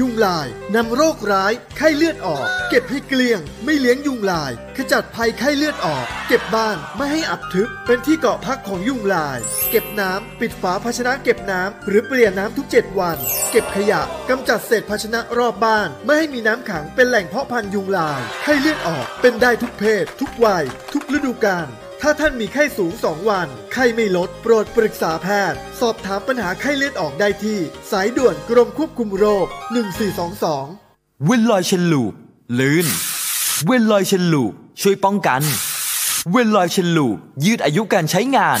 ยุงลายนำโรคร้ายไข้เลือดออก เก็บให้เกลี้ยง ไม่เลี้ยงยุงลาย ขจัดภัยไข้เลือดออก เก็บบ้านไม่ให้อับทึบ เป็นที่เกาะพักของยุงลาย เก็บน้ำปิดฝาภาชนะเก็บน้ำหรือเปลี่ยนน้ำทุก 7 วัน เก็บขยะกำจัดเศษภาชนะรอบบ้าน ไม่ให้มีน้ำขังเป็นแหล่งเพาะพันธุ์ยุงลายไข้เลือดออกเป็นได้ทุกเพศ ทุกวัย ทุกฤดูกาล ถ้าท่านมีไข้สูง 2 วัน ไข้ไม่ลด โปรดปรึกษาแพทย์ สอบถามปัญหาไข้เลือดออกได้ที่ สายด่วนกรมควบคุมโรค 1422 Veloil Chain Lube ลื่น Veloil Chain Lube ช่วยป้องกัน Veloil Chain Lube ยืดอายุการใช้งาน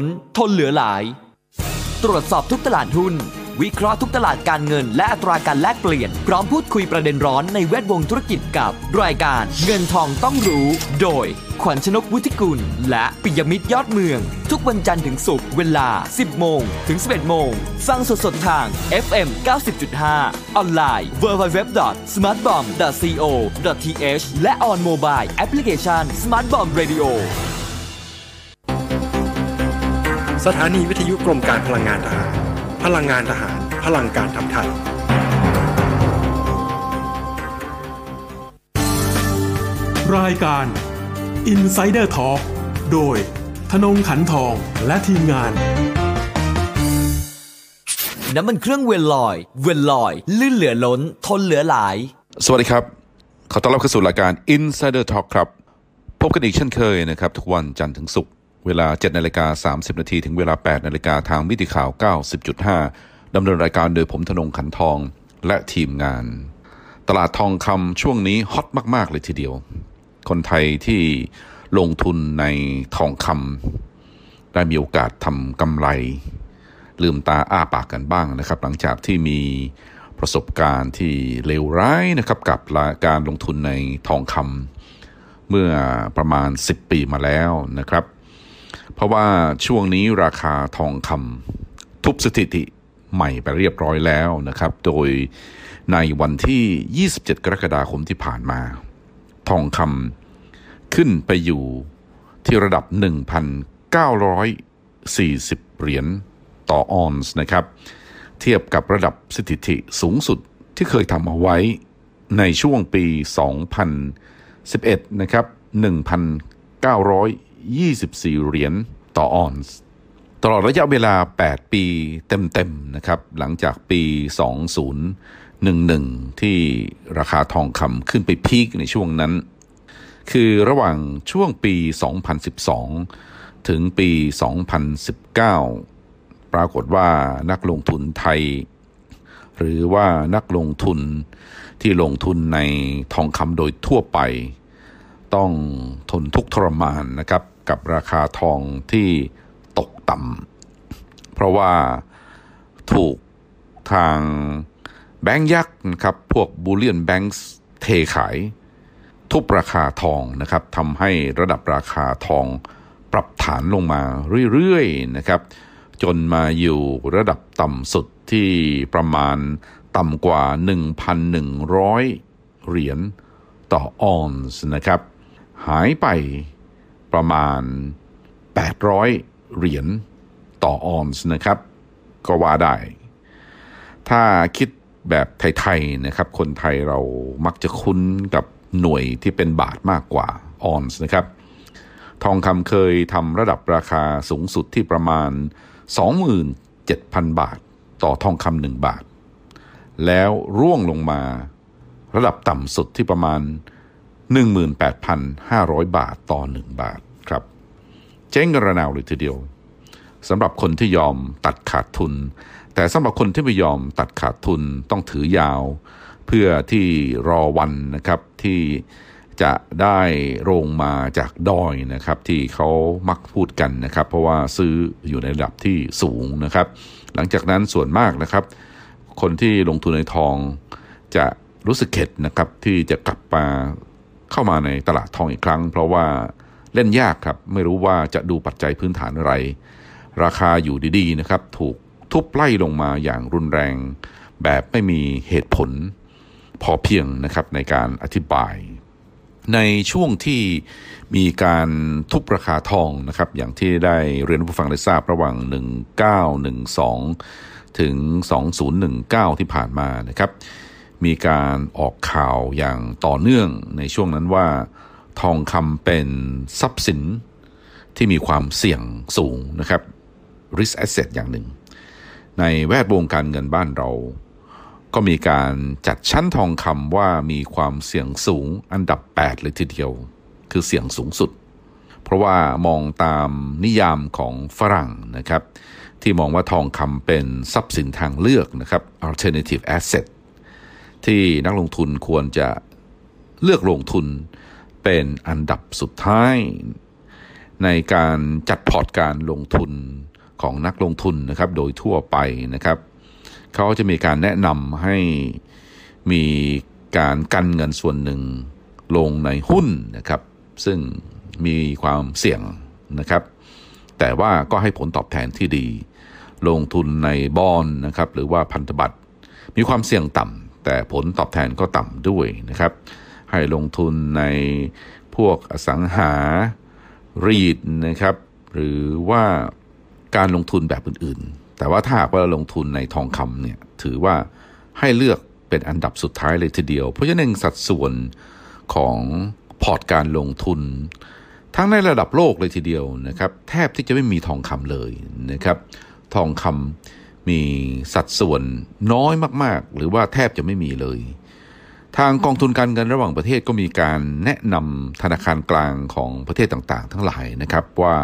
นทนเหลือหลาย ตรวจสอบทุกตลาดหุ้น วิเคราะห์ทุกตลาดการเงิน และอัตราการแลกเปลี่ยน พร้อมพูดคุยประเด็นร้อนในแวดวงธุรกิจกับ รายการเงินทองต้องรู้ โดย ขวัญชนกวุฒิกุล และปิยมิตรยอดเมือง ทุกวันจันทร์ถึงศุกร์เวลา 10 โมง ถึง 11 โมงฟังสดๆทาง FM 90.5 ออนไลน์ www.smartbomb.co.th และ on mobile application Smart Bomb Radio สถานีวิทยุกรมการพลังงานทหาร พลังงานทหาร พลังการทำไทย รายการ Insider Talk โดยธนงขันทองและทีมงาน น้ำมันเครื่องเวลลอย เวลลอย ลื่นเหลือล้น ทนเหลือหลาย สวัสดีครับ ขอต้อนรับเข้าสู่รายการ Insider Talk ครับ พบกันอีกเช่นเคยนะครับ ทุกวันจันทร์ถึงศุกร์ เวลา 7นาฬิกา30 นาทีถึงเวลา 8นาฬิกาทางมิติข่าว 90.5 ดำเนินรายการโดยผมธนงขันทองและทีมงาน ตลาดทองคำช่วงนี้ฮอตมาก ๆ เลยทีเดียว คนไทยที่ลงทุนในทองคำได้มีโอกาสทำกำไร ลืมตาอ้าปากกันบ้างนะครับ หลังจากที่มีประสบการณ์ที่เลวร้ายนะครับกับการลงทุนในทองคำเมื่อประมาณ 10 ปีมาแล้วนะครับ เพราะว่าช่วงนี้ราคาทองคำทุบสถิติใหม่ไปเรียบร้อยแล้วนะครับ โดยในวันที่ 27 กรกฎาคมที่ผ่านมา ทองคำขึ้นไปอยู่ที่ระดับ 1,940 เหรียญต่อออนซ์นะครับ เทียบกับระดับสถิติสูงสุดที่เคยทำเอาไว้ในช่วงปี 2011 นะครับ 1,900 24 เหรียญต่อออนซ์ตลอดระยะเวลา 8 ปีเต็มๆนะครับ หลังจากปี 2011 ที่ราคาทองคำขึ้นไปพีคในช่วงนั้น คือระหว่างช่วงปี 2012 ถึงปี 2019 ปรากฏว่านักลงทุนไทย หรือว่านักลงทุนที่ลงทุนในทองคำโดยทั่วไป ต้องทนทุกข์ทรมานนะครับ กับราคาทองที่ตกต่ำเพราะว่าถูกทางแบงก์ยักษ์นะครับ พวกบูเลียนแบงก์เทขาย ทุบราคาทองนะครับทำให้ระดับราคาทองปรับฐานลงมาเรื่อยๆนะครับ จนมาอยู่ระดับต่ำสุดที่ประมาณต่ำกว่า 1,100 เหรียญต่อออนซ์นะครับ หายไป ประมาณ 800 เหรียญต่อออนซ์นะครับ ก็ว่าได้ ถ้าคิดแบบไทยๆนะครับ คนไทยเรามักจะคุ้นกับหน่วยที่เป็นบาทมากกว่าออนซ์นะครับ ทองคำเคยทำระดับราคาสูงสุดที่ประมาณ 27,000 บาท ต่อทองคำหนึ่งบาท แล้วร่วงลงมาระดับต่ำสุดที่ประมาณ 18,500 บาทต่อ 1 บาทครับ เจ๊งกระนาวเลยทีเดียวสำหรับคนที่ยอมตัดขาดทุน แต่สำหรับคนที่ไม่ยอมตัดขาดทุนต้องถือยาว เพื่อที่รอวันนะครับที่จะได้โรงมาจากดอยนะครับ ที่เขามักพูดกันนะครับ เพราะว่าซื้ออยู่ในระดับที่สูงนะครับ หลังจากนั้นส่วนมากนะครับ คนที่ลงทุนในทองจะรู้สึกเข็ดนะครับที่จะกลับมา เข้ามาในตลาดทองอีกครั้ง เพราะว่าเล่นยากครับ ไม่รู้ว่าจะดูปัจจัยพื้นฐานอะไร ราคาอยู่ดีๆนะครับ ถูกทุบไล่ลงมาอย่างรุนแรง แบบไม่มีเหตุผลพอเพียงนะครับในการอธิบาย ในช่วงที่มีการทุบราคาทองนะครับ อย่างที่ได้เรียนผู้ฟังได้ทราบระหว่าง 1912 ถึง 2019 ที่ผ่านมานะครับ มีการออกข่าวอย่างต่อเนื่องในช่วงนั้นว่า ทองคำเป็นทรัพย์สินที่มีความเสี่ยงสูงนะครับ risk asset อย่างหนึ่ง ในแวดวงการเงินบ้านเรา ก็มีการจัดชั้นทองคำว่ามีความเสี่ยงสูงอันดับ 8 เลยทีเดียว คือเสี่ยงสูงสุด เพราะว่ามองตามนิยามของฝรั่งนะครับ ที่มองว่าทองคำเป็นทรัพย์สินทางเลือกนะครับ alternative asset ที่นักลงทุนควรจะเลือกลงทุนเป็นอันดับสุดท้าย ในการจัดพอร์ตการลงทุนของนักลงทุนนะครับ โดยทั่วไปนะครับ เขาจะมีการแนะนำให้มีการกันเงินส่วนหนึ่งลงในหุ้นนะครับ ซึ่งมีความเสี่ยงนะครับ แต่ว่าก็ให้ผลตอบแทนที่ดี ลงทุนในบอนนะครับ หรือว่าพันธบัตรมีความเสี่ยงต่ำ แต่ผลตอบแทนก็ต่ำด้วยนะครับ ให้ลงทุนในพวกอสังหารีดนะครับ หรือว่าการลงทุนแบบอื่นๆ แต่ว่าถ้าหากว่าเราลงทุนในทองคำเนี่ยถือว่าให้เลือกเป็นอันดับสุดท้ายเลยทีเดียว เพราะฉะนั้นสัดส่วนของพอร์ตการลงทุน ทั้งในระดับโลกเลยทีเดียวนะครับ แทบที่จะไม่มีทองคำเลยนะครับ ทองคำ มีสัดส่วนน้อยมาก ๆ หรือว่าแทบจะไม่มีเลย ทางกองทุนการเงินระหว่างประเทศก็มีการแนะนำธนาคารกลางของประเทศต่าง ๆ ทั้งหลายนะครับว่า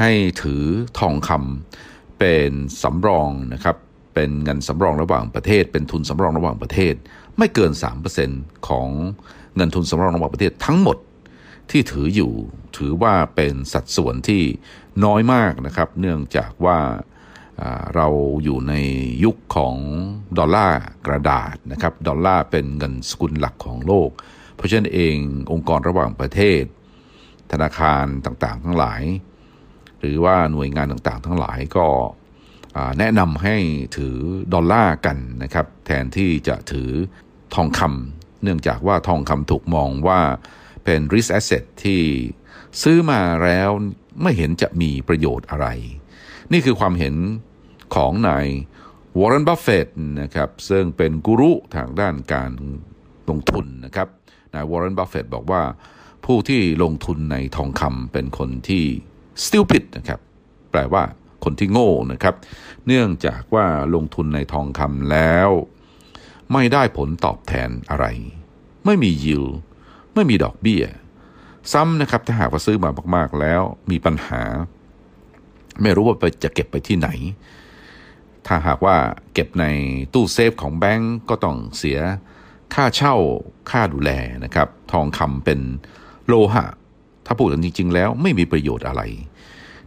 ให้ถือทองคำเป็นสำรองนะครับเป็นเงินสำรองระหว่างประเทศ เป็นทุนสำรองระหว่างประเทศ ไม่เกิน 3%ของเงินทุนสำรองระหว่างประเทศทั้งหมดที่ถืออยู่ถือว่าเป็นสัดส่วนที่น้อยมากนะครับ เนื่องจากว่า เราอยู่ในยุคของดอลลาร์กระดาษนะครับดอลลาร์เป็นเงินสกุลหลักของโลก เพราะฉะนั้นเององค์กรระหว่างประเทศ ธนาคารต่างๆ ทั้งหลาย หรือว่าหน่วยงานต่างๆ ทั้งหลายก็แนะนำให้ถือดอลลาร์กันนะครับ แทนที่จะถือทองคำเนื่องจากว่าทองคำถูกมองว่าเป็น risk asset ที่ซื้อมาแล้วไม่เห็นจะมีประโยชน์อะไร นี่คือความเห็น ของนายวอร์เรนบัฟเฟตนะครับซึ่งเป็นกูรูทางด้านการลงทุนนะครับนายวอร์เรนบัฟเฟตบอกว่าผู้ที่ลงทุนในทองคำเป็นคนที่ stupid นะครับแปลว่าคนที่โง่นะครับ เนื่องจากว่าลงทุนในทองคำแล้ว ไม่ได้ผลตอบแทนอะไร ไม่มียิวไม่มีดอกเบี้ย ซ้ำนะครับถ้าหากว่าซื้อมามาก ๆแล้วมีปัญหา ไม่รู้ว่าไปจะเก็บไปที่ไหน ถ้าหากว่าเก็บในตู้เซฟของแบงก์ก็ต้องเสียค่าเช่าค่าดูแลนะครับ ทองคำเป็นโลหะ ถ้าพูดกันจริง ๆ แล้วไม่มีประโยชน์อะไร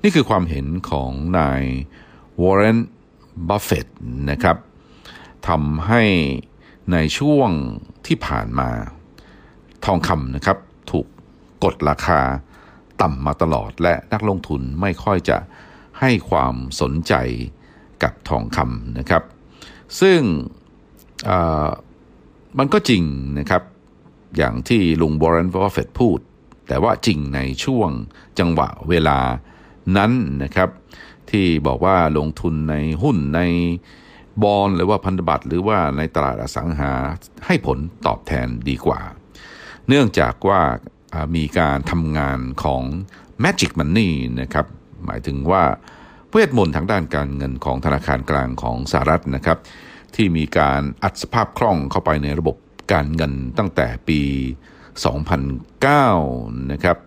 นี่คือความเห็นของนายวอร์เรนบัฟเฟตนะครับทำให้ในช่วงที่ผ่านมาทองคำนะครับ ถูกกดราคาต่ำมาตลอดและนักลงทุนไม่ค่อยจะให้ความสนใจ กับทองคำนะครับ ซึ่งมันก็จริงนะครับ อย่างที่ลุงวอร์เรนบัฟเฟตพูด แต่ว่าจริงในช่วงจังหวะเวลานั้นนะครับ ที่บอกว่าลงทุนในหุ้นในบอนด์หรือว่าพันธบัตรหรือว่าในตลาดอสังหาให้ผลตอบแทนดีกว่า เนื่องจากว่ามีการทำงานของ Magic Money นะครับ หมายถึงว่า เวทมนต์ทางด้านการเงินของธนาคารกลางของสหรัฐนะครับ ที่มีการอัดสภาพคล่องเข้าไปในระบบการเงินตั้งแต่ปี 2009 นะครับ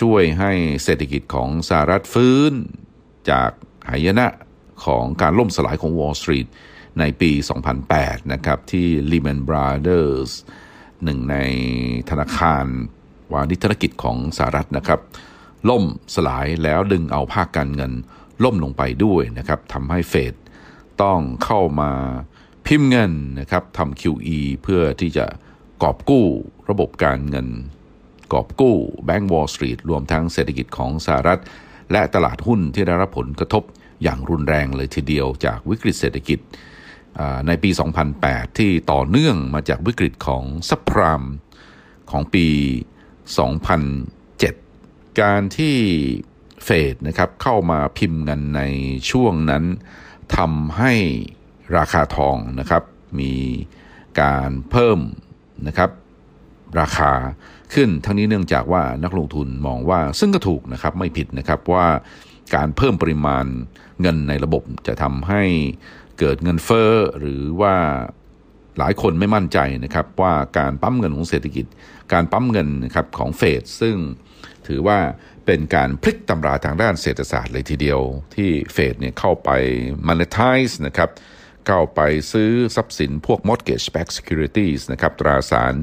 ช่วยให้เศรษฐกิจของสหรัฐฟื้น จากหายนะของการล่มสลายของ Wall Street ในปี 2008 นะครับ ที่ Lehman Brothers หนึ่งในธนาคารวานิชธุรกิจของสหรัฐนะครับ ล่มสลายแล้วดึงเอาภาคการเงิน ล่มลงไปด้วยนะครับทำให้เฟดต้องเข้ามาพิมพ์เงินนะครับทำ QE เพื่อที่จะกอบกู้ระบบการเงิน กอบกู้แบงก์วอลล์สตรีทรวมทั้งเศรษฐกิจของสหรัฐ และตลาดหุ้นที่ได้รับผลกระทบอย่างรุนแรงเลยทีเดียวจากวิกฤตเศรษฐกิจในปี 2008 ที่ต่อเนื่องมาจากวิกฤตของ subprime ของปี 2007 การที่ เฟดนะครับเข้ามาพิมพ์เงินในช่วงนั้นทำให้ราคาทองนะครับมีการเพิ่มนะครับราคาขึ้นทั้งนี้เนื่องจากว่านักลงทุนมองว่าซึ่งก็ถูกนะครับไม่ผิดนะครับว่าการเพิ่มปริมาณเงินในระบบจะทำให้เกิดเงินเฟ้อหรือว่าหลายคนไม่มั่นใจนะครับว่าการปั๊มเงินของเศรษฐกิจ การปั๊มเงินนะครับของเฟดซึ่ง ถือว่าเป็นการพลิกตำราทางด้านเศรษฐศาสตร์เลยทีเดียว ที่เฟดเนี่ยเข้าไป monetize นะครับเข้าไปซื้อทรัพย์สินพวก mortgage backed securities นะครับตราสาร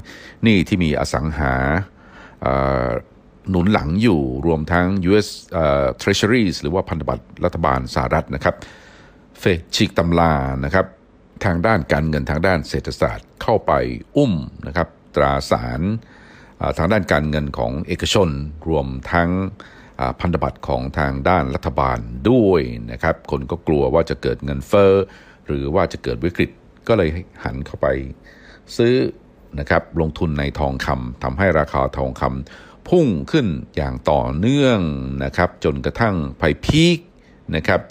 หนี้ที่มีอสังหาหนุนหลังอยู่รวมทั้ง US เอ่อ treasuries หรือว่าพันธบัตรรัฐบาลสหรัฐนะครับ เฟดฉีกตำรานะครับ ทางด้านการเงินทางด้านเศรษฐศาสตร์เข้าไปอุ้มนะครับ ตราสาร ทางด้านการเงินของเอกชน รวมทั้งพันธบัตรของทางด้านรัฐบาลด้วยนะครับ คนก็กลัวว่าจะเกิดเงินเฟ้อหรือว่าจะเกิดวิกฤตก็เลยหันเข้าไป ซื้อนะครับลงทุนในทองคำทำให้ราคาทองคำพุ่งขึ้นอย่างต่อเนื่องนะครับ จนกระทั่งไปพีคนะครับ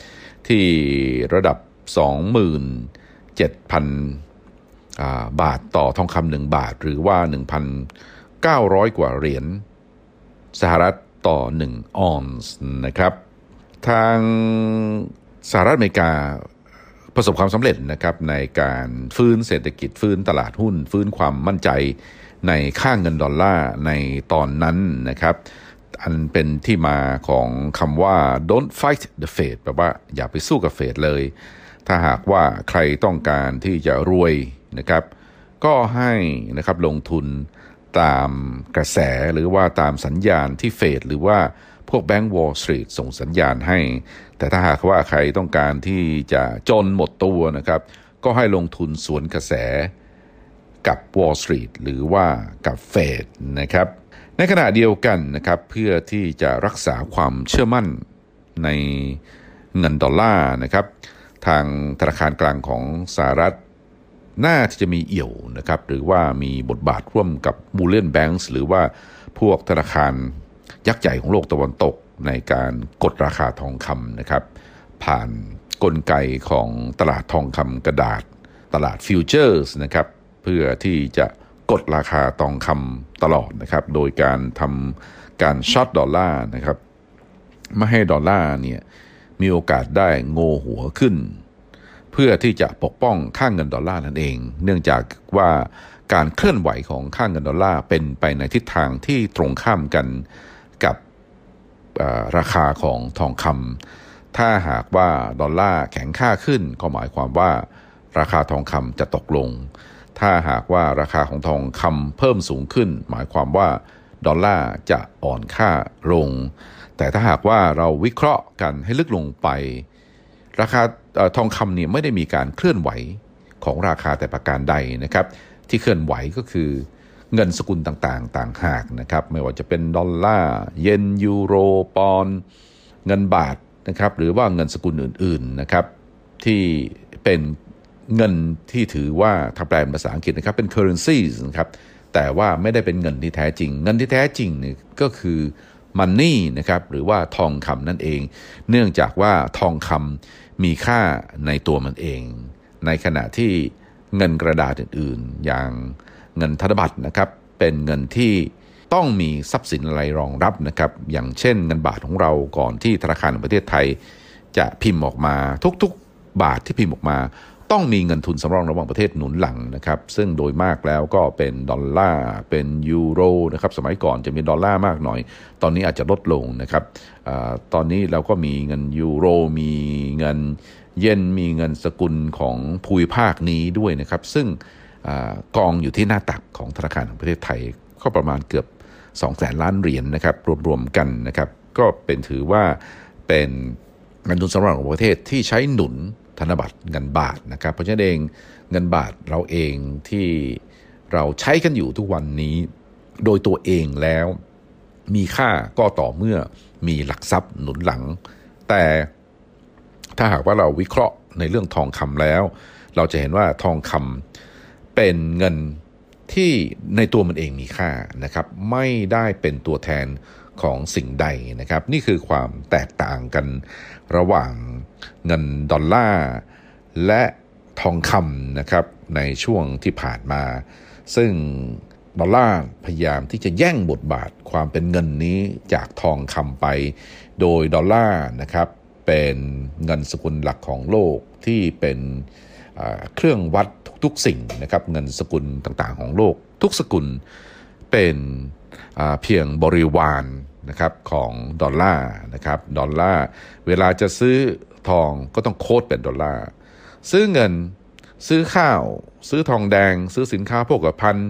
ที่ระดับ 27,000อ่าบาทต่อทองคำหนึ่งบาท หรือว่า 900 กว่าเหรียญสหรัฐต่อ 1 ออนซ์นะครับ ทางสหรัฐอเมริกาประสบความสำเร็จนะครับในการฟื้นเศรษฐกิจฟื้นตลาดหุ้น ฟื้นความมั่นใจในค่าเงินดอลลาร์ในตอนนั้นนะครับ อันเป็นที่มาของคำว่า don't fight the Fed แปลว่าอย่าไปสู้กับเฟดเลย ถ้าหากว่าใครต้องการที่จะรวยนะครับ ก็ให้นะครับลงทุน ตามกระแสหรือว่าตามสัญญาณที่เฟดหรือว่าพวกแบงก์วอลสตรีทส่งสัญญาณให้ แต่ถ้าหากว่าใครต้องการที่จะจนหมดตัวนะครับ ก็ให้ลงทุนสวนกระแสกับ Wall Street หรือว่ากับเฟดนะครับ ในขณะเดียวกันนะครับ เพื่อที่จะรักษาความเชื่อมั่นในเงินดอลลาร์นะครับ ทางธนาคารกลางของสหรัฐ น่าที่จะมีเอี่ยวนะครับหรือว่ามีบทบาทร่วมกับ Bullion Banks หรือว่าพวกธนาคารยักษ์ใหญ่ของโลกตะวันตกในการกดราคาทองคำนะครับ ผ่านกลไกของตลาดทองคำกระดาษ ตลาด futures นะครับเพื่อที่จะกดราคาทองคำตลอดนะครับ โดยการทำการ short ดอลลาร์นะครับ ไม่ให้ดอลลาร์เนี่ยมีโอกาสได้โงหัวขึ้น เพื่อที่จะปกป้องค่าเงินดอลลาร์นั่นเอง เนื่องจากว่าการเคลื่อนไหวของค่าเงินดอลลาร์เป็นไปในทิศทางที่ตรงข้ามกันกับราคาของทองคำถ้าหากว่าดอลลาร์แข็งค่าขึ้นก็หมายความว่าราคาทองคำจะตกลง ถ้าหากว่าราคาของทองคำเพิ่มสูงขึ้น หมายความว่าดอลลาร์จะอ่อนค่าลง แต่ถ้าหากว่าเราวิเคราะห์กันให้ลึกลงไป ราคา ทองคำเนี่ยไม่ได้มีการเคลื่อนไหวของราคาแต่ประการใดนะครับ ที่เคลื่อนไหวก็คือเงินสกุลต่างๆ ต่างหากนะครับ ไม่ว่าจะเป็นดอลลาร์เยนยูโรปอนเงินบาทนะครับ หรือว่าเงินสกุลอื่นๆนะครับ ที่เป็นเงินที่ถือว่าถ้าแปลเป็นภาษาอังกฤษนะครับเป็น currencies นะครับแต่ว่าไม่ได้เป็นเงินที่แท้จริง เงินที่แท้จริงเนี่ยก็คือ money นะครับหรือว่าทองคำนั่นเอง เนื่องจากว่าทองคำ มีค่าในตัวมันเอง ในขณะที่เงินกระดาษอื่นๆ อย่างเงินธนบัตรนะครับ เป็นเงินที่ต้องมีทรัพย์สินอะไรรองรับนะครับ อย่างเช่นเงินบาทของเราก่อนที่ธนาคารแห่งประเทศไทย จะพิมพ์ออกมาทุกๆ บาทที่พิมพ์ออกมา ต้องมีเงินทุนสำรองระหว่างประเทศหนุนหลังนะครับซึ่งโดยมากแล้วก็เป็นดอลลาร์เป็นยูโรนะครับสมัยก่อนจะมีดอลลาร์มากหน่อย ตอนนี้อาจจะลดลงนะครับตอนนี้เราก็มีเงินยูโรมีเงินเยนมีเงินสกุลของภูมิภาคนี้ด้วยนะครับ ซึ่งอกองอยู่ที่หน้าตักของธนาคารแห่งประเทศไทยก็ประมาณเกือบ2แสนล้านเหรียญนนะครับรวมๆกันนะครับ ก็เป็นถือว่าเป็นเงินทุนสำรองของประเทศที่ใช้หนุน ธนบัตรเงินบาทนะครับ เพราะฉะนั้นเองเงินบาทเราเองที่เราใช้กันอยู่ทุกวันนี้โดยตัวเองแล้วมีค่าก็ต่อเมื่อมีหลักทรัพย์หนุนหลัง แต่ถ้าหากว่าเราวิเคราะห์ในเรื่องทองคำแล้ว เราจะเห็นว่าทองคำเป็นเงินที่ในตัวมันเองมีค่านะครับ ไม่ได้เป็นตัวแทนของสิ่งใดนะครับ นี่คือความแตกต่างกันระหว่าง เงินดอลลาร์และทองคำนะครับในช่วงที่ผ่านมา ซึ่งดอลลาร์พยายามที่จะแย่งบทบาทความเป็นเงินนี้จากทองคำไป โดยดอลลาร์นะครับเป็นเงินสกุลหลักของโลกที่เป็นเครื่องวัดทุกๆสิ่งนะครับเงินสกุลต่างๆของโลก ทุกสกุลเป็นเพียงบริวารนะครับของดอลลาร์นะครับดอลลาร์เวลาจะซื้อ ทองก็ต้องโค้ดเป็นดอลลาร์ ซื้อเงิน ซื้อข้าว ซื้อทองแดง ซื้อสินค้าโภคภัณฑ์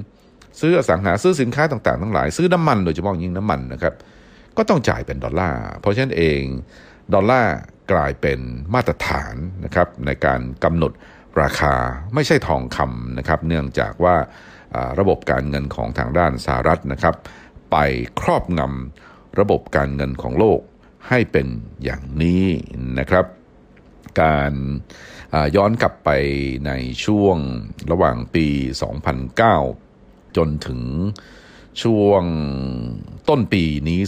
ซื้ออสังหาซื้อสินค้าต่างๆทั้งหลาย ซื้อน้ำมันโดยเฉพาะยิ่งน้ำมันนะครับ ก็ต้องจ่ายเป็นดอลลาร์ เพราะฉะนั้นเองดอลลาร์กลายเป็นมาตรฐานนะครับในการกำหนดราคาไม่ใช่ทองคำนะครับ เนื่องจากว่าระบบการเงินของทางด้านสหรัฐนะครับ ไปครอบงำระบบการเงินของโลกให้เป็นอย่างนี้นะครับ การย้อนกลับไปในช่วงระหว่างปี 2009 จนถึงช่วงต้นปีนี้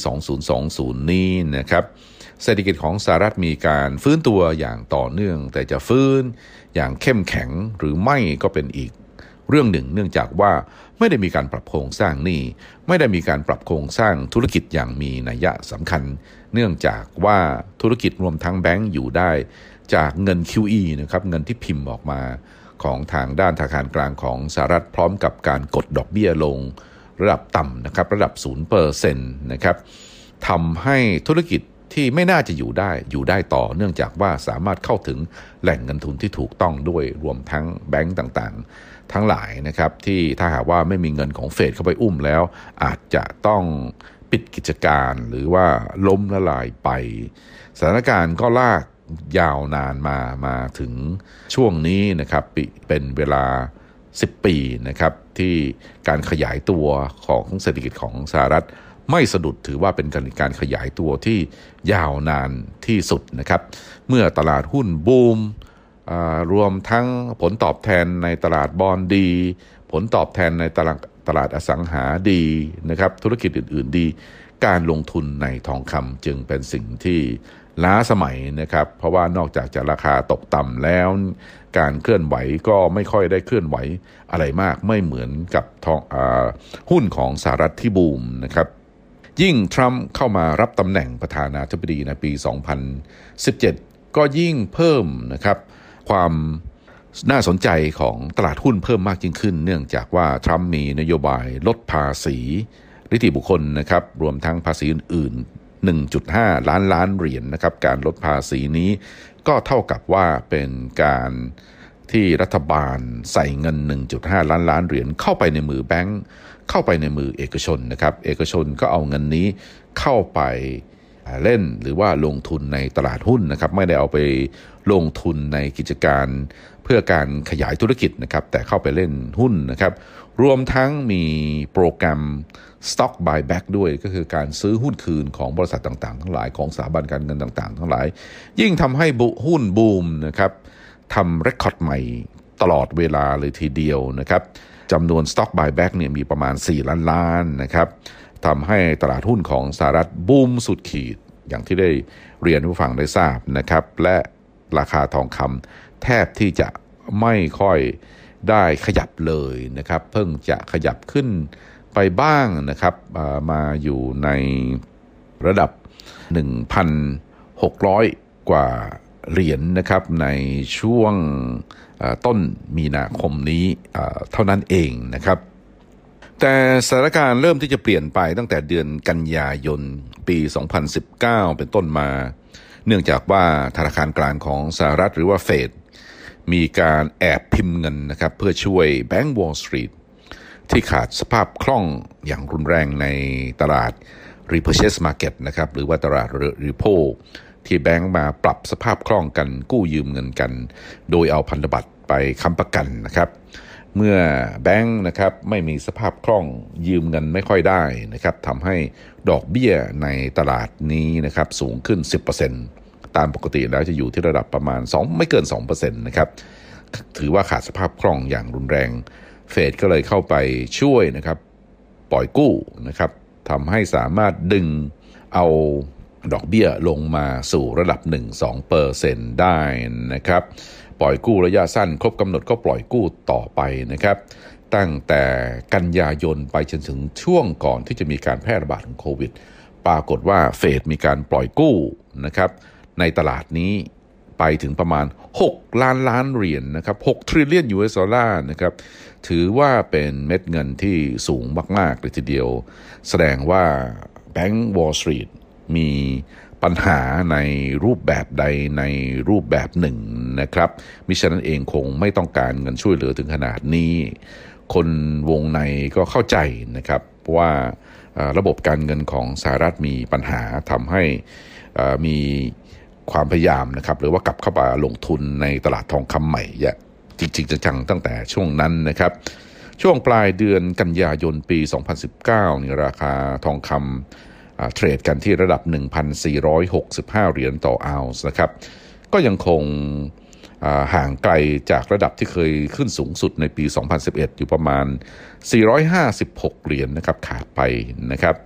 2020 นี้นะครับ เศรษฐกิจของสหรัฐมีการฟื้นตัวอย่างต่อเนื่อง แต่จะฟื้นอย่างเข้มแข็งหรือไม่ก็เป็นอีกเรื่องหนึ่งเนื่องจากว่าไม่ได้มีการปรับโครงสร้างหนี้ ไม่ได้มีการปรับโครงสร้างธุรกิจอย่างมีนัยยะสำคัญ เนื่องจากว่าธุรกิจรวมทั้งแบงก์อยู่ได้ จากเงิน QE นะครับเงินที่พิมพ์ออกมาของทางด้านธนาคารกลางของสหรัฐพร้อมกับการกดดอกเบี้ยลงระดับต่ำนะครับระดับ0%นะครับทำให้ธุรกิจที่ไม่น่าจะอยู่ได้อยู่ได้ต่อเนื่องจากว่าสามารถเข้าถึงแหล่งเงินทุนที่ถูกต้องด้วยรวมทั้งแบงก์ต่างๆ ทั้งหลายนะครับที่ถ้าหากว่าไม่มีเงินของเฟดเข้าไปอุ้มแล้ว อาจจะต้องปิดกิจการหรือว่าล้มละลายไป สถานการณ์ก็ลาก ยาวนานมามาถึงช่วงนี้นะครับเป็นเวลา 10 ปีนะครับที่การขยายตัวของเศรษฐกิจของสหรัฐไม่สะดุดถือว่าเป็นการขยายตัวที่ยาวนานที่สุดนะครับ เมื่อตลาดหุ้นบูมรวมทั้งผลตอบแทนในตลาดบอลดี ผลตอบแทนในตลาดตลาดอสังหาดีนะครับ ธุรกิจอื่น ๆ ดี การลงทุนในทองคำจึงเป็นสิ่งที่ ล้าสมัยนะครับ เพราะว่านอกจากจะราคาตกต่ำแล้ว การเคลื่อนไหวก็ไม่ค่อยได้เคลื่อนไหวอะไรมากไม่เหมือนกับทองอหุ้นของสหรัฐที่บูมนะครับ ยิ่งทรัมป์เข้ามารับตำแหน่งประธานาธิบดีในปี 2017 ก็ยิ่งเพิ่มนะครับความน่าสนใจของตลาดหุ้นเพิ่มมากยิ่งขึ้น เนื่องจากว่าทรัมป์มีนโยบายลดภาษีนิติบุคคลนะครับ รวมทั้งภาษีอื่น 1.5 ล้านล้านเหรียญนนะครับการลดภาษีนี้ก็เท่ากับว่าเป็นการที่รัฐบาลใส่เงิน 1.5 ล้านล้านเหรียญเข้าไปในมือแบงก์เข้าไปในมือเอกชนนะครับ เอกชนก็เอาเงินนี้เข้าไป เล่นหรือว่าลงทุนในตลาดหุ้นนะครับ ไม่ได้เอาไปลงทุนในกิจการเพื่อการขยายธุรกิจนะครับ แต่เข้าไปเล่นหุ้นนะครับ รวมทั้งมีโปรแกรม Stock Buyback ด้วยก็คือการซื้อหุ้นคืนของบริษัทต่างๆ ทั้งหลายของสถาบันการเงินต่างๆ ทั้งหลาย ยิ่งทำให้บุหุ้นบูมนะครับทำเรคคอร์ดใหม่ตลอดเวลาเลยทีเดียวนะครับจำนวน Stock Buyback เนี่ยมีประมาณ 4 ล้านล้านนะครับ ทำให้ตลาดหุ้นของสหรัฐบูมสุดขีด อย่างที่ได้เรียนผู้ฟังได้ทราบนะครับ และราคาทองคำแทบที่จะไม่ค่อยได้ขยับเลยนะครับ เพิ่งจะขยับขึ้นไปบ้างนะครับมาอยู่ในระดับ 1,600 กว่าเหรียญนะครับในช่วงต้นมีนาคมนี้เท่านั้นเองนะครับ แต่สถานการณ์เริ่มที่จะเปลี่ยนไปตั้งแต่เดือนกันยายนปี 2019 เป็นต้นมา เนื่องจากว่าธนาคารกลางของสหรัฐหรือว่าเฟดมีการแอบพิมพ์เงินนะครับ เพื่อช่วยแบงก์วอลล์สตรีทที่ขาดสภาพคล่องอย่างรุนแรงในตลาด repurchase market นะครับหรือว่าตลาด repo ที่แบงก์มาปรับสภาพคล่องกันกู้ยืมเงินกัน โดยเอาพันธบัตรไปค้ำประกันนะครับ เมื่อแบงค์นะครับไม่มีสภาพคล่องยืมเงินไม่ค่อยได้นะครับทำให้ดอกเบี้ยในตลาดนี้นะครับสูงขึ้น 10%ตามปกติแล้วจะอยู่ที่ระดับประมาณ 2 ไม่เกิน2%นะครับถือว่าขาดสภาพคล่องอย่างรุนแรง เฟดก็เลยเข้าไปช่วยนะครับปล่อยกู้นะครับทำให้สามารถดึงเอาดอกเบี้ยลงมาสู่ระดับ 1-2%ได้นะครับ ปล่อยกู้ระยะสั้น ครบกำหนดก็ปล่อยกู้ต่อไปนะครับ ตั้งแต่กันยายนไปจนถึงช่วงก่อนที่จะมีการแพร่ระบาดของโควิด ปรากฏว่าเฟดมีการปล่อยกู้นะครับในตลาดนี้ไปถึงประมาณ 6 ล้านล้านเหรียญนนะครับ6 trillion US ดอลลาร์นะครับ ถือว่าเป็นเม็ดเงินที่สูงมาก ๆ เลยทีเดียว แสดงว่าแบงก์วอลล์สตรีทมี ปัญหาในรูปแบบใดในรูปแบบหนึ่งนะครับมิฉะนั้นเองคงไม่ต้องการเงินช่วยเหลือถึงขนาดนี้ คนวงในก็เข้าใจนะครับว่าระบบการเงินของสหรัฐมีปัญหาทำให้มีความพยายามนะครับหรือว่ากลับเข้ามาลงทุนในตลาดทองคำใหม่อย่างจริงๆจังๆตั้งแต่ช่วงนั้นนะครับ ช่วงปลายเดือนกันยายนปี 2019นี่ราคาทองคำอ่า เทรดกันที่ระดับ 1,465 เหรียญต่อออนซ์นะครับ ก็ยังคงห่างไกลจากระดับที่เคยขึ้นสูงสุดในปี 2011 อยู่ประมาณ 456 เหรียญนะครับขาดไปนะครับ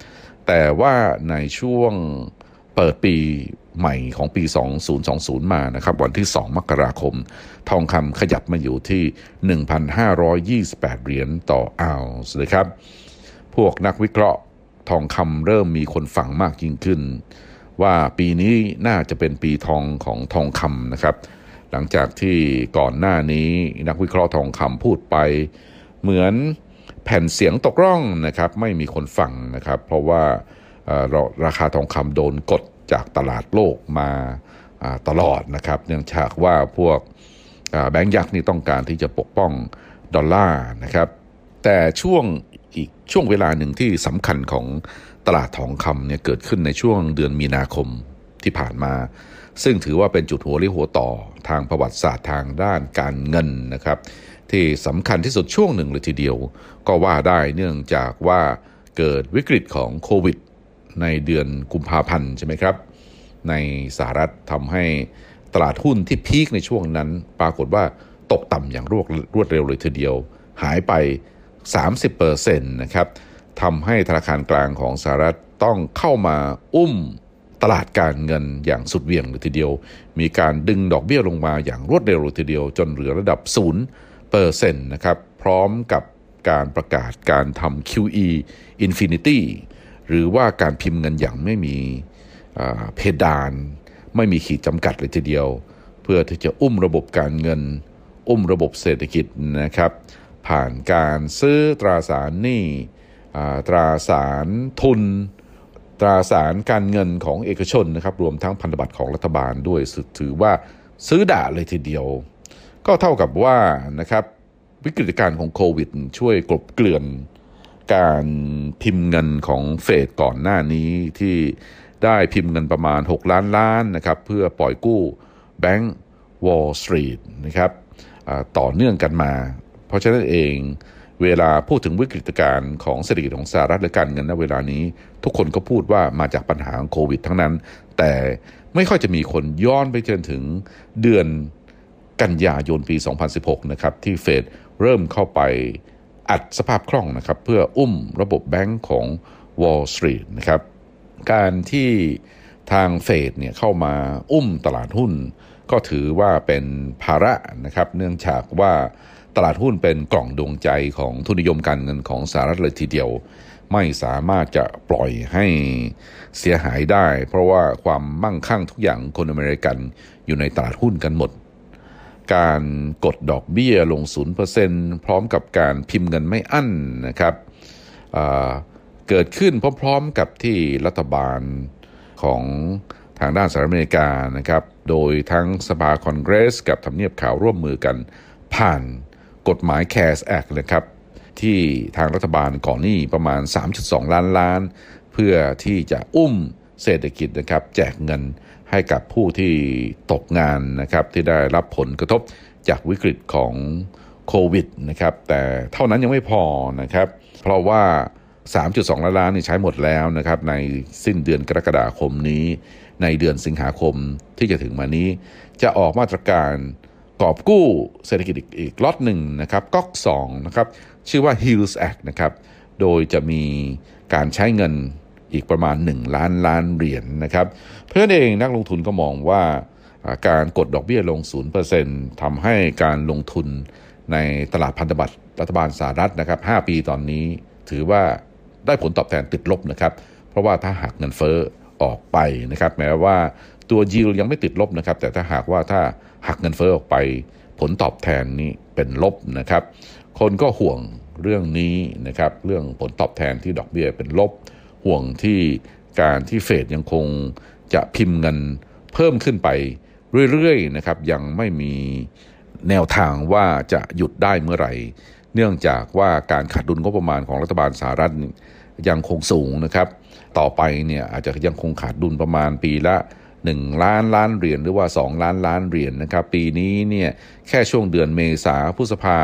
แต่ว่าในช่วงเปิดปีใหม่ของปี 2020 มานะครับ วันที่ 2 มกราคม ทองคำขยับมาอยู่ที่ 1,528 เหรียญต่อออนซ์นะครับ พวกนักวิเคราะห์ ทองคำเริ่มมีคนฟังมากยิ่งขึ้น ว่าปีนี้น่าจะเป็นปีทองของทองคำนะครับ หลังจากที่ก่อนหน้านี้นักวิเคราะห์ทองคำพูดไป เหมือนแผ่นเสียงตกร่องนะครับ ไม่มีคนฟังนะครับ เพราะว่าราคาทองคำโดนกดจากตลาดโลกมาตลอดนะครับ เนื่องจากว่าพวกแบงก์ยักษ์นี่ต้องการที่จะปกป้องดอลลาร์นะครับ แต่ช่วง ช่วงเวลาหนึ่งที่สำคัญของตลาดทองคำเนี่ยเกิดขึ้นในช่วงเดือนมีนาคมที่ผ่านมา ซึ่งถือว่าเป็นจุดหัวเรี่ยวหัวต่อทางประวัติศาสตร์ทางด้านการเงินนะครับ ที่สำคัญที่สุดช่วงหนึ่งเลยทีเดียว ก็ว่าได้เนื่องจากว่าเกิดวิกฤตของโควิด ในเดือนกุมภาพันธ์ใช่ไหมครับ ในสหรัฐทำให้ตลาดหุ้นที่พีคในช่วงนั้น ปรากฏว่าตกต่ำอย่างรวดรวดเร็วเลยทีเดียว หายไป 30%นะครับทำให้ธนาคารกลางของสหรัฐต้องเข้ามาอุ้มตลาดการเงินอย่างสุดเหวี่ยงเลยทีเดียว มีการดึงดอกเบี้ยลงมาอย่างรวดเร็วเลยทีเดียว จนเหลือระดับ0%นต์นะครับ พร้อมกับการประกาศการทำ QE Infinity หรือว่าการพิมพ์เงินอย่างไม่มีเพดาน ไม่มีขีดจำกัดเลยทีเดียว เพื่อที่จะอุ้มระบบการเงิน อุ้มระบบเศรษฐกิจนะครับ ผ่านการซื้อตราสารหนี้ตราสารทุน ตราสารการเงินของเอกชนนะครับรวมทั้งพันธบัตรของรัฐบาลด้วยถือว่าซื้อด่าเลยทีเดียว ก็เท่ากับว่านะครับวิกฤตการณ์ของโควิด ช่วยกลบเกลื่อนการพิมพ์เงินของเฟดก่อนหน้านี้ที่ได้พิมพ์เงินประมาณ 6 ล้านล้านนะครับเพื่อปล่อยกู้แบงก์วอลล์สตรีทนะครับต่อเนื่องกันมา เพราะฉะนั้นเองเวลาพูดถึงวิกฤตการณ์ของเศรษฐกิจของสหรัฐและการเงินณเวลานี้ ทุกคนก็พูดว่ามาจากปัญหาของโควิด ทั้งนั้น แต่ไม่ค่อยจะมีคนย้อนไปจนถึงเดือนกันยายนปี 2016 นะครับ ที่เฟดเริ่มเข้าไปอัดสภาพคล่องนะครับ เพื่ออุ้มระบบแบงก์ของ Wall Street นะครับ การที่ทางเฟดเนี่ยเข้ามาอุ้มตลาดหุ้น ก็ถือว่าเป็นภาระนะครับ เนื่องจากว่า ตลาดหุ้นเป็นกล่องดวงใจของทุนนิยมการเงินของสหรัฐเลยทีเดียว ไม่สามารถจะปล่อยให้เสียหายได้ เพราะว่าความมั่งคั่งทุกอย่างคนอเมริกันอยู่ในตลาดหุ้นกันหมด การกดดอกเบี้ยลง 0%พร้อมกับการพิมพ์เงินไม่อั้นนะครับเกิดขึ้นพร้อมๆกับที่รัฐบาลของทางด้านสหรัฐอเมริกานะครับ โดยทั้งสภาคอนเกรส กับทำเนียบขาวร่วมมือกันผ่าน กฎหมาย CARES Act นะครับที่ทางรัฐบาลก่อนหนี้ประมาณ 3.2 ล้านล้าน เพื่อที่จะอุ้มเศรษฐกิจนะครับแจกเงินให้กับผู้ที่ตกงานนะครับที่ได้รับผลกระทบจากวิกฤตของโควิดนะครับแต่เท่านั้นยังไม่พอนะครับ เพราะว่า 3.2 ล้านล้านนี่ใช้หมดแล้วนะครับในสิ้นเดือนกรกฎาคมนี้ ในเดือนสิงหาคมที่จะถึงมานี้ จะออกมาตรการ กอบกู้เศรษฐกิจอีกล็อตหนึ่งนะครับก๊อก2นะครับชื่อว่า Hills Act นะครับโดยจะมีการใช้เงินอีกประมาณ 1 ล้านล้านเหรียญนนะครับ เพื่อนเองนักลงทุนก็มองว่าการกดดอกเบี้ยลง 0%ทำให้การลงทุนในตลาดพันธบัตรรัฐบาลสหรัฐนะครับ 5 ปีตอนนี้ถือว่าได้ผลตอบแทนติดลบนะครับ เพราะว่าถ้าหากเงินเฟ้อออกไปนะครับ แม้ว่าตัวยิวยังไม่ติดลบนะครับ แต่ถ้าหากว่าถ้า หักเงินเฟ้อออกไป ผลตอบแทนนี้เป็นลบนะครับ คนก็ห่วงเรื่องนี้นะครับ เรื่องผลตอบแทนที่ดอกเบี้ยเป็นลบ ห่วงที่การที่เฟดยังคงจะพิมพ์เงินเพิ่มขึ้นไปเรื่อยๆนะครับ ยังไม่มีแนวทางว่าจะหยุดได้เมื่อไหร่ เนื่องจากว่าการขาดดุลงบประมาณของรัฐบาลสหรัฐยังคงสูงนะครับ ต่อไปเนี่ยอาจจะยังคงขาดดุลประมาณปีละ 1 ล้านล้านเหรียญหรือว่า 2 ล้านล้านเหรียญนนะครับ ปีนี้เนี่ยแค่ช่วงเดือนเมษาพฤษภา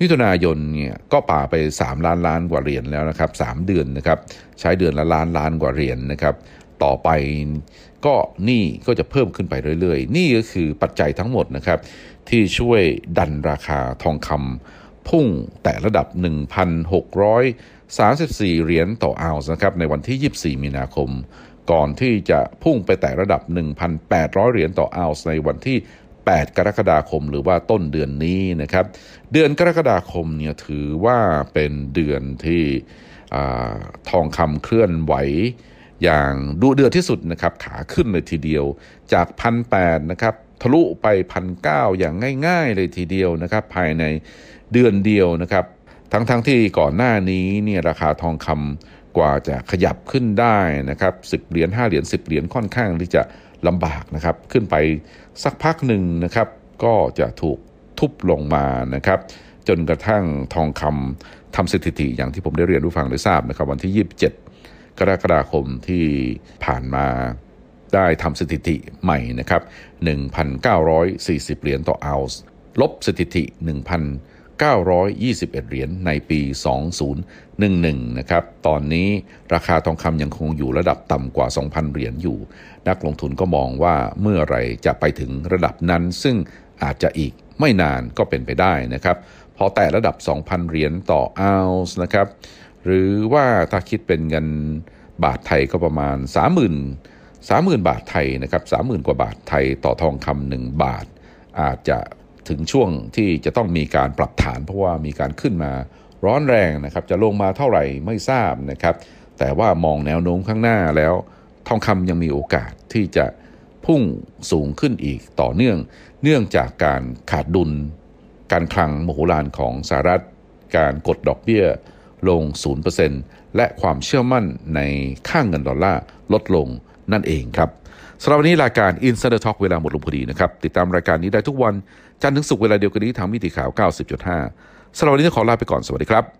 มิถุนายนเนี่ยก็ป่าไป 3 ล้านล้านกว่าเหรียญแล้วนะครับ3เดือนนะครับใช้เดือนละล้านล้านกว่าเหรียญนนะครับ ต่อไปก็นี่ก็จะเพิ่มขึ้นไปเรื่อยๆ นี่ก็คือปัจจัยทั้งหมดนะครับ ที่ช่วยดันราคาทองคำพุ่งแตะระดับ 1,634 เหรียญต่อออนซ์นะครับในวันที่ 24 มีนาคม ก่อนที่จะพุ่งไปแตะระดับ 1,800 เหรียญต่อออนซ์ในวันที่ 8 กรกฎาคมหรือว่าต้นเดือนนี้นะครับ เดือนกรกฎาคมเนี่ยถือว่าเป็นเดือนที่ทองคำเคลื่อนไหวอย่างดุเดือดที่สุดนะครับ ขาขึ้นเลยทีเดียวจากพันแนะครับทะลุไปพันเอย่างง่าย ๆ เลยทีเดียวนะครับ ภายในเดือนเดียวนะครับ ทั้งๆทที่ก่อนหน้านี้เนี่ยราคาทองคำ กว่าจะขยับขึ้นได้นะครับสิบเหรียญห้าเหรียญสิบเหรียญค่อนข้างที่จะลำบากนะครับ ขึ้นไปสักพักหนึ่งนะครับ ก็จะถูกทุบลงมานะครับ จนกระทั่งทองคำทำสถิติอย่างที่ผมได้เรียนรู้ฟังได้ทราบนะครับ วันที่ 27 กรกฎาคมที่ผ่านมาได้ทำสถิติใหม่นะครับ 1,940 เหรียญต่อออนซ์ลบสถิติ1,000 921 เหรียญในปี 2011 นะครับ ตอนนี้ราคาทองคำยังคงอยู่ระดับต่ำกว่า 2,000 เหรียญอยู่ นักลงทุนก็มองว่าเมื่อไรจะไปถึงระดับนั้น ซึ่งอาจจะอีกไม่นานก็เป็นไปได้นะครับ พอแตะระดับ 2,000 เหรียญต่อออนซ์นะครับ หรือว่าถ้าคิดเป็นเงินบาทไทยก็ประมาณ 30,000 30,000 บาทไทยนะครับ 30,000 กว่าบาทไทยต่อทองคำหนึ่งบาท อาจจะ ถึงช่วงที่จะต้องมีการปรับฐาน เพราะว่ามีการขึ้นมาร้อนแรงนะครับ จะลงมาเท่าไหร่ไม่ทราบนะครับ แต่ว่ามองแนวโน้มข้างหน้าแล้วทองคำยังมีโอกาสที่จะพุ่งสูงขึ้นอีกต่อเนื่อง เนื่องจากการขาดดุล การคลังมโหฬารของสหรัฐ การกดดอกเบี้ยลง 0%และความเชื่อมั่นในค่างเงินดอลลาร์ลดลงนั่นเองครับสำหรับวันนี้รายการ Insider Talk เวลาหมดลงพอดีนะครับ ติดตามรายการนี้ได้ทุกวัน จันทร์ถึงศุกร์เวลาเดียวกันนี้ทางมิติข่าว 90.5สำหรับวันนี้ขอลาไปก่อนสวัสดีครับ